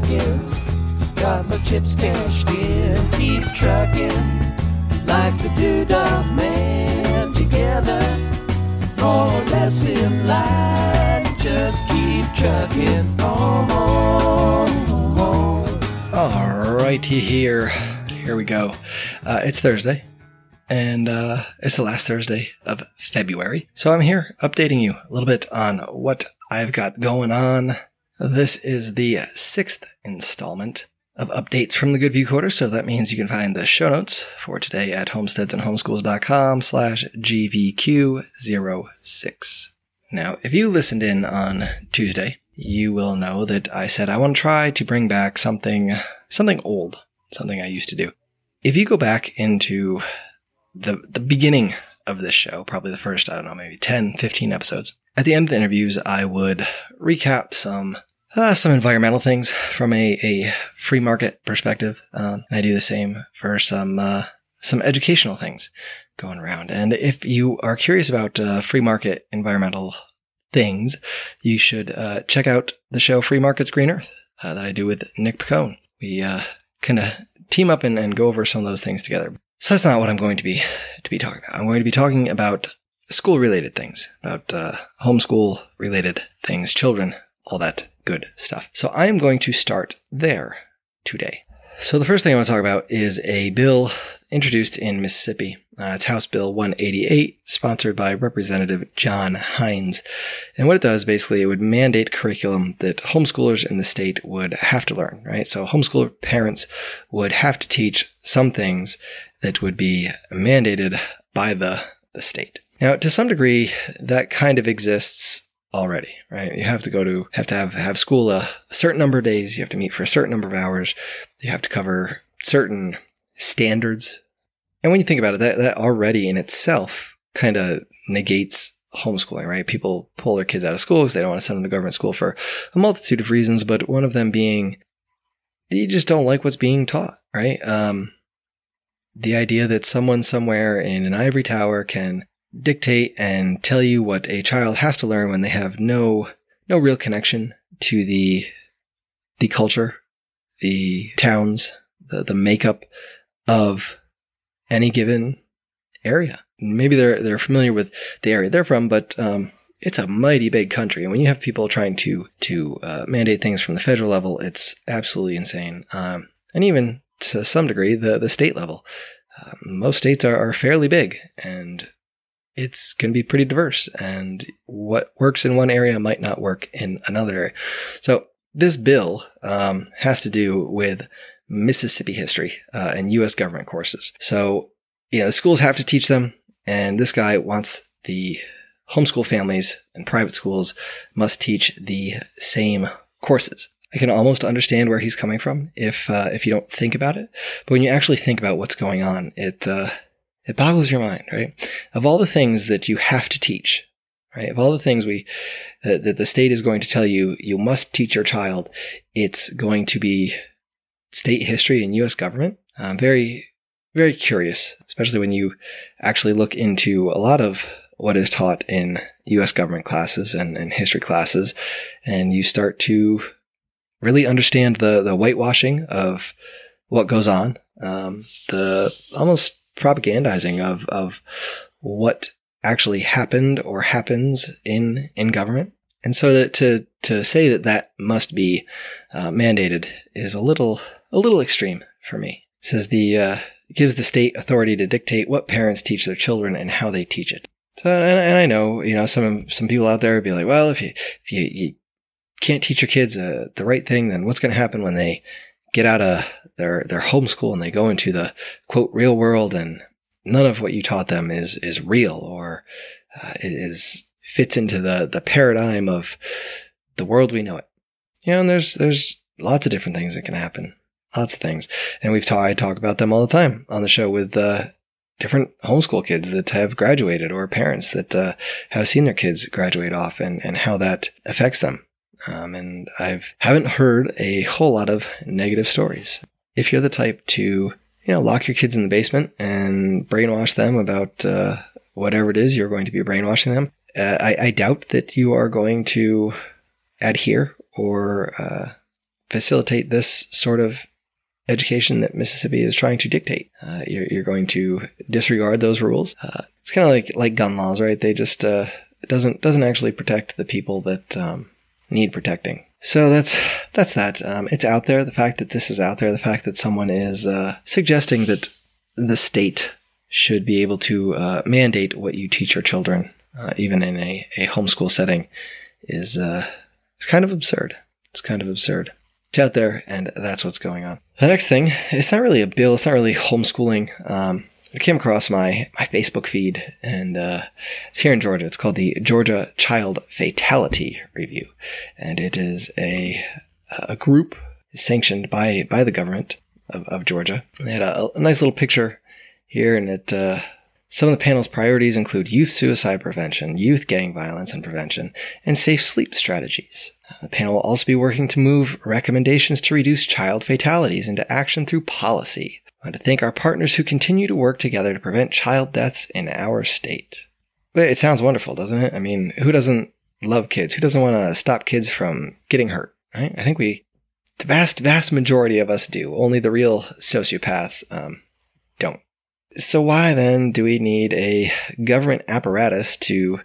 trucking. Got my chips cashed in. Keep trucking like the Doodah Man together. More or less in line. Just keep trucking on. All righty here. Here we go. Uh, it's Thursday, and uh, it's the last Thursday of February. So I'm here updating you a little bit on what I've got going on. This is the sixth installment of updates from the Goodview Quarter, so that means you can find the show notes for today at homesteadsandhomeschools.com slash GVQ06. Now, if you listened in on Tuesday, you will know that I said I want to try to bring back something, something old, something I used to do. If you go back into the, the beginning of this show, probably the first, I don't know, maybe 10, 15 episodes, at the end of the interviews, I would recap some uh, some environmental things from a, a free market perspective. Um, I do the same for some uh, some educational things going around. And if you are curious about uh, free market environmental things, you should uh, check out the show Free Markets Green Earth uh, that I do with Nick Picone. We uh, kind of team up and, and go over some of those things together. So that's not what I'm going to be to be talking about. I'm going to be talking about school related things, about uh, homeschool related things, children, all that good stuff. So I am going to start there today. So the first thing I want to talk about is a bill introduced in Mississippi. Uh, it's House Bill 188, sponsored by Representative John Hines. And what it does, basically, it would mandate curriculum that homeschoolers in the state would have to learn, right? So homeschooler parents would have to teach some things that would be mandated by the, the state. Now, to some degree, that kind of exists already, right? You have to go to, have to have, have school a, a certain number of days. You have to meet for a certain number of hours. You have to cover certain standards. And when you think about it, that, that already in itself kind of negates homeschooling, right? People pull their kids out of school because they don't want to send them to government school for a multitude of reasons, but one of them being you just don't like what's being taught, right? Um, the idea that someone somewhere in an ivory tower can dictate and tell you what a child has to learn when they have no no real connection to the the culture, the towns, the, the makeup of any given area. Maybe they're they're familiar with the area they're from, but um, it's a mighty big country, and when you have people trying to to uh, mandate things from the federal level, it's absolutely insane. Um, and even to some degree, the the state level. Uh, most states are, are fairly big, and it's to be pretty diverse and what works in one area might not work in another area. So this bill um, has to do with Mississippi history uh, and U.S. government courses. So, you know, the schools have to teach them, and this guy wants the homeschool families and private schools must teach the same courses. I can almost understand where he's coming from if uh, if you don't think about it, but when you actually think about what's going on, it uh, it boggles your mind, right? Of all the things that you have to teach, right? Of all the things we that, that the state is going to tell you you must teach your child, it's going to be state history and U.S. government. I'm very, very curious, especially when you actually look into a lot of what is taught in U.S. government classes and, and history classes, and you start to really understand the the whitewashing of what goes on, um, the almost propagandizing of of what actually happened or happens in in government. And so to to say that that must be uh, mandated is a little a little extreme for me. It says the uh, gives the state authority to dictate what parents teach their children and how they teach it. So, and, and I know you know some some people out there would be like, well, if you if you, you can't teach your kids uh, the right thing, then what's going to happen when they get out of their their homeschool and they go into the quote real world and none of what you taught them is is real or uh, is fits into the the paradigm of the world we know it. You know, and there's there's lots of different things that can happen, lots of things, and we've talked I talk about them all the time on the show with uh, different homeschool kids that have graduated or parents that uh, have seen their kids graduate off and and how that affects them. Um, and I haven't heard a whole lot of negative stories. If you're the type to, you know, lock your kids in the basement and brainwash them about uh, whatever it is you're going to be brainwashing them, uh, I, I, doubt that you are going to adhere or uh, facilitate this sort of education that Mississippi is trying to dictate. Uh, you're, you're, going to disregard those rules. Uh, it's kind of like like gun laws, right? They just uh, doesn't doesn't actually protect the people that um, need protecting. So that's that's that. Um, it's out there. The fact that this is out there, the fact that someone is uh, suggesting that the state should be able to uh, mandate what you teach your children, uh, even in a, a homeschool setting, is uh, is kind of absurd. It's kind of absurd. It's out there, and that's what's going on. The next thing, it's not really a bill. It's not really homeschooling. Um, I came across my, my Facebook feed, and uh, it's here in Georgia. It's called the Georgia Child Fatality Review, and it is a a group sanctioned by by the government of, of Georgia. They had a, a nice little picture here, and it uh, some of the panel's priorities include youth suicide prevention, youth gang violence and prevention, and safe sleep strategies. The panel will also be working to move recommendations to reduce child fatalities into action through policy. I want to thank our partners who continue to work together to prevent child deaths in our state. It sounds wonderful, doesn't it? I mean, who doesn't love kids? Who doesn't want to stop kids from getting hurt? Right? I think we, the vast, vast majority of us do. Only the real sociopaths um, don't. So why then do we need a government apparatus to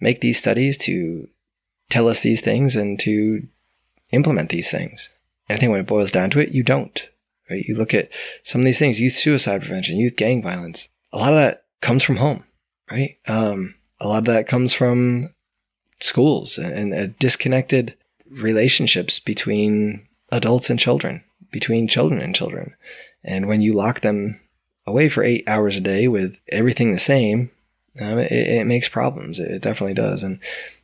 make these studies, to tell us these things, and to implement these things? I think when it boils down to it, you don't. Right? You look at some of these things, youth suicide prevention, youth gang violence. A lot of that comes from home, right? Um, a lot of that comes from schools and, and disconnected relationships between adults and children, between children and children. And when you lock them away for eight hours a day with everything the same, um, it, it, makes problems. It, definitely does. And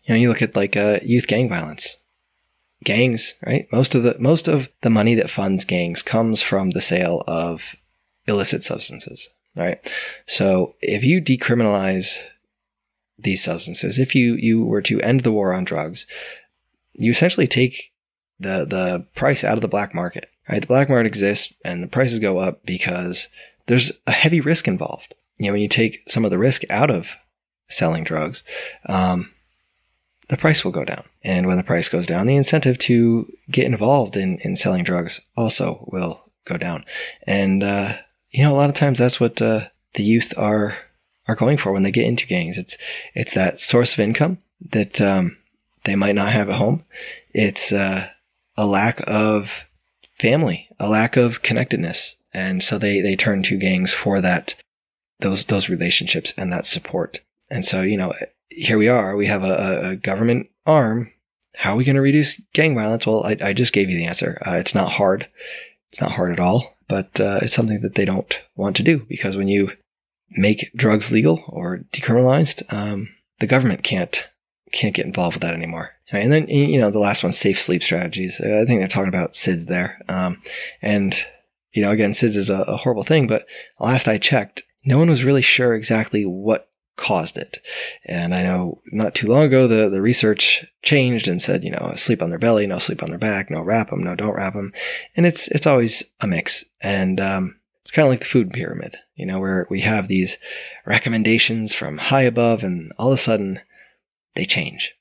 you know, you look at like uh, youth gang violence gangs, right? Most of the most of the money that funds gangs comes from the sale of illicit substances, right? So if you decriminalize these substances, if you you were to end the war on drugs, you essentially take the the price out of the black market. Right? The black market exists and the prices go up because there's a heavy risk involved. You know, when you take some of the risk out of selling drugs, um, the price will go down. And when the price goes down, the incentive to get involved in, in selling drugs also will go down. And, uh, you know, a lot of times that's what, uh, the youth are, are going for when they get into gangs. It's, it's that source of income that, um, they might not have at home. It's, uh, a lack of family, a lack of connectedness. And so they, they turn to gangs for that, those, those relationships and that support. And so, you know, here we are. We have a, a government arm. How are we going to reduce gang violence? Well, I, I, just gave you the answer. Uh, it's not hard. It's not hard at all, but uh, it's something that they don't want to do because when you make drugs legal or decriminalized, um, the government can't can't get involved with that anymore. And then you know the last one, safe sleep strategies. I think they're talking about SIDS there, um, and you know again, SIDS is a, a horrible thing. But last I checked, no one was really sure exactly what caused it. And I know not too long ago, the, the research changed and said, you know, sleep on their belly, no sleep on their back, no wrap them, no don't wrap them. And it's, it's always a mix. And, um, it's kind of like the food pyramid, you know, where we have these recommendations from high above and all of a sudden they change.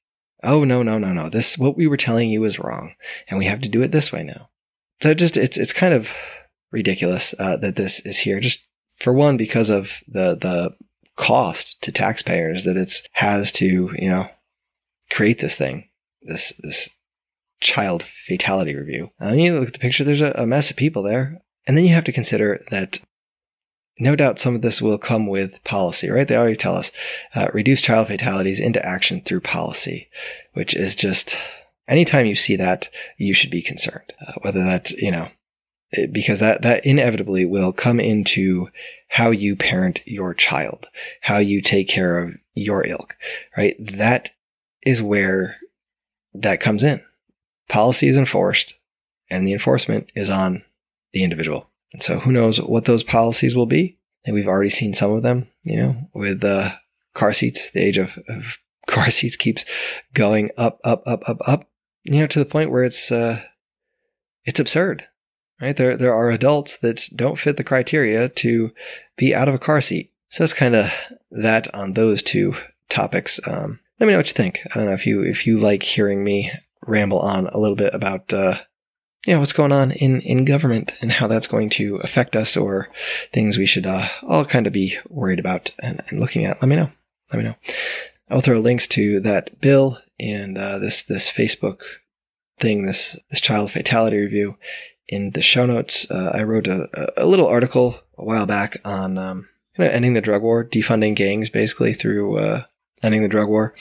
Oh, no, no, no, no. This, what we were telling you is wrong. And we have to do it this way now. So just, it's, it's kind of ridiculous, uh, that this is here. Just for one, because of the, the cost to taxpayers that it's has to, you know, create this thing, this, this child fatality review. And you look at the picture, there's a, a mess of people there. And then you have to consider that no doubt some of this will come with policy, right? They already tell us uh, reduce child fatalities into action through policy, which is just anytime you see that, you should be concerned. Uh, whether that, you know, because that, that inevitably will come into how you parent your child, how you take care of your ilk, right? That is where that comes in. Policy is enforced and the enforcement is on the individual. And so who knows what those policies will be? And we've already seen some of them, you know, with uh, car seats. The age of, of car seats keeps going up, up, up, up, up, you know, to the point where it's, uh, it's absurd right? There, there are adults that don't fit the criteria to be out of a car seat. So that's kind of that on those two topics. Um, let me know what you think. I don't know if you, if you like hearing me ramble on a little bit about, uh, you know what's going on in in government and how that's going to affect us or things we should uh, all kind of be worried about and, and looking at. Let me know. Let me know. I'll throw links to that bill and uh, this this Facebook thing, this this child fatality review in the show notes. Uh, I wrote a, a little article a while back on um, you know, ending the drug war, defunding gangs, basically through uh, ending the drug war,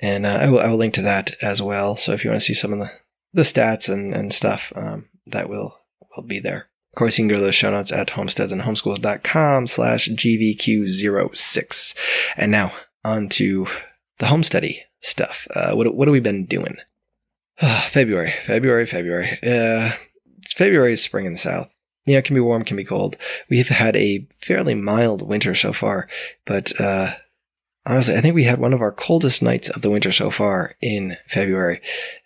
and uh, I will I will link to that as well. So if you want to see some of the the stats and and stuff, um, that will will be there. Of course, you can go to those show notes at homesteadsandhomeschools.com slash GVQ06. And now on to the home study stuff. Uh, what, what have we been doing? February, February, February. February is spring in the south. Yeah, it can be warm, can be cold. We've had a fairly mild winter so far, but uh, honestly, I think we had one of our coldest nights of the winter so far in February.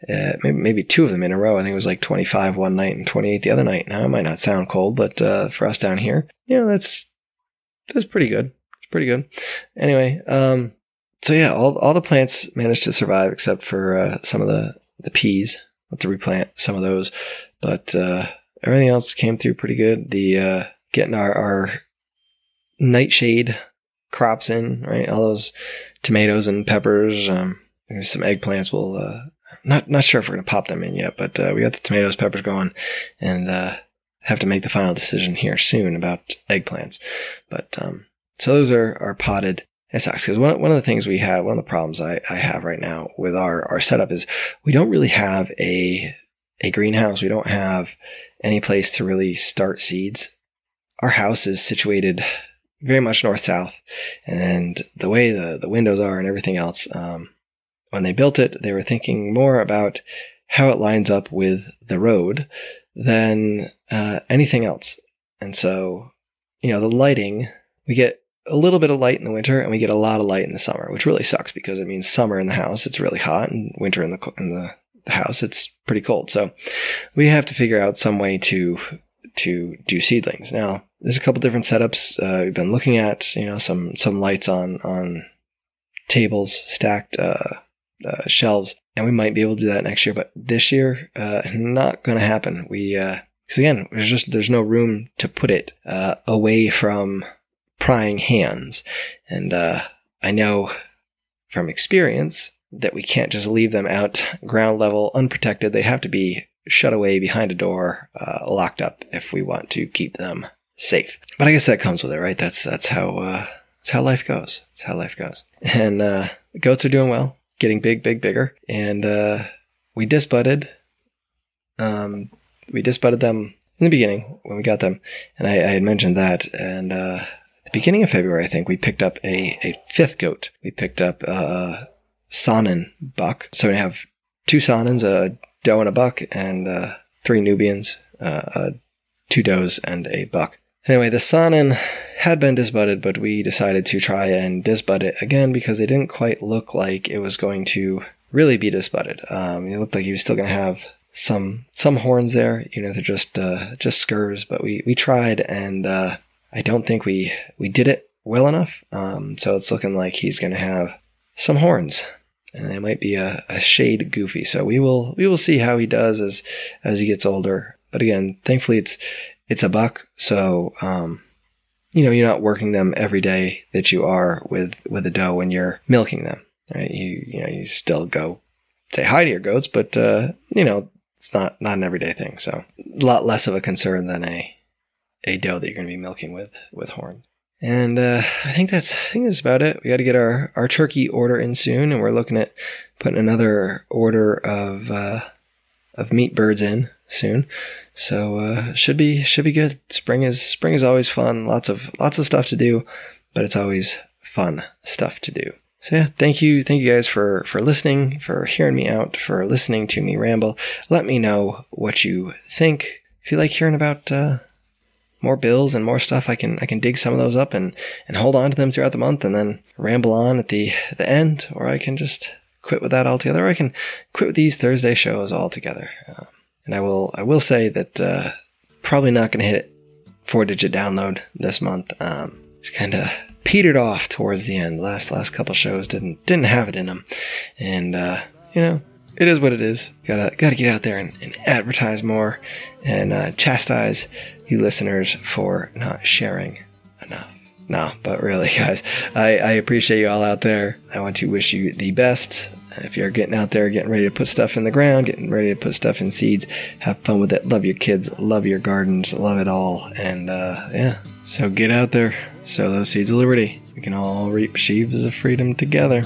Uh, maybe, maybe, two of them in a row. I think it was like 25 one night and 28 the other night. Now, it might not sound cold, but uh, for us down here, you know, that's that's pretty good. It's pretty good. Anyway, um, so yeah, all all the plants managed to survive except for uh, some of the the peas. Have to replant some of those, but uh, everything else came through pretty good. The uh, getting our our nightshade crops in, right? All those tomatoes and peppers, um, some eggplants. We'll uh, not not sure if we're gonna pop them in yet, but uh, we got the tomatoes, peppers going, and uh, have to make the final decision here soon about eggplants. But um, so those are are potted. It sucks because one, one of the things we have, one of the problems I, I have right now with our, our setup is we don't really have a a greenhouse. We don't have any place to really start seeds. Our house is situated very much north south, and the way the, the windows are and everything else, um, when they built it, they were thinking more about how it lines up with the road than uh, anything else. And so, you know, the lighting, we get a little bit of light in the winter and we get a lot of light in the summer, which really sucks because it means summer in the house, it's really hot, and winter in the, in the house, it's pretty cold. So we have to figure out some way to to do seedlings. Now, there's a couple different setups uh, we've been looking at. You know, some some lights on on tables, stacked uh, uh, shelves, and we might be able to do that next year. But this year, uh, not going to happen. We because uh, again, there's just there's no room to put it uh, away from prying hands, and I know from experience that we can't just leave them out ground level unprotected. They have to be shut away behind a door, uh, locked up if we want to keep them safe. But I guess that comes with it, right? That's that's how uh, that's how life goes. That's how life goes. And uh, goats are doing well, getting big, big, bigger. And uh, we disbudded. Um, we disbudded them in the beginning when we got them, and I, I had mentioned that. And uh, the beginning of February, I think we picked up a a fifth goat. We picked up uh, Saanen buck. So we have two Saanens, a doe and a buck, and uh, three Nubians, uh, two does and a buck. Anyway, the Saanen had been disbudded, but we decided to try and disbud it again because it didn't quite look like it was going to really be disbudded. Um, it looked like he was still going to have some some horns there, you know, they're just uh, just scurs. But we we tried, and uh, I don't think we we did it well enough. Um, so it's looking like he's going to have some horns and they might be a, a shade goofy. So we will we will see how he does as as he gets older. But again, thankfully it's it's a buck, so um, you know you're not working them every day that you are with with a doe when you're milking them. Right? You you know you still go say hi to your goats, but uh, you know it's not not an everyday thing. So a lot less of a concern than a a doe that you're going to be milking with with horns. And uh, I think that's I think that's about it. We got to get our our turkey order in soon, and we're looking at putting another order of uh, of meat birds in soon. So uh, should be should be good. Spring is spring is always fun. Lots of lots of stuff to do, but it's always fun stuff to do. So yeah, thank you, thank you guys for for listening, for hearing me out, for listening to me ramble. Let me know what you think. If you like hearing about uh, more bills and more stuff, I can I can dig some of those up and and hold on to them throughout the month and then ramble on at the the end, or I can just quit with that altogether. Or I can quit with these Thursday shows altogether. Uh, and I will I will say that uh, probably not going to hit four digit download this month. Um, kind of petered off towards the end. Last last couple shows didn't didn't have it in them, and uh, you know it is what it is. Gotta gotta get out there and, and advertise more and uh, chastise you listeners for not sharing enough. No, but really, guys, I, I appreciate you all out there. I want to wish you the best. If you're getting out there, getting ready to put stuff in the ground, getting ready to put stuff in seeds, have fun with it. Love your kids, love your gardens, love it all. And uh, yeah, so get out there, sow those seeds of liberty. We can all reap sheaves of freedom together.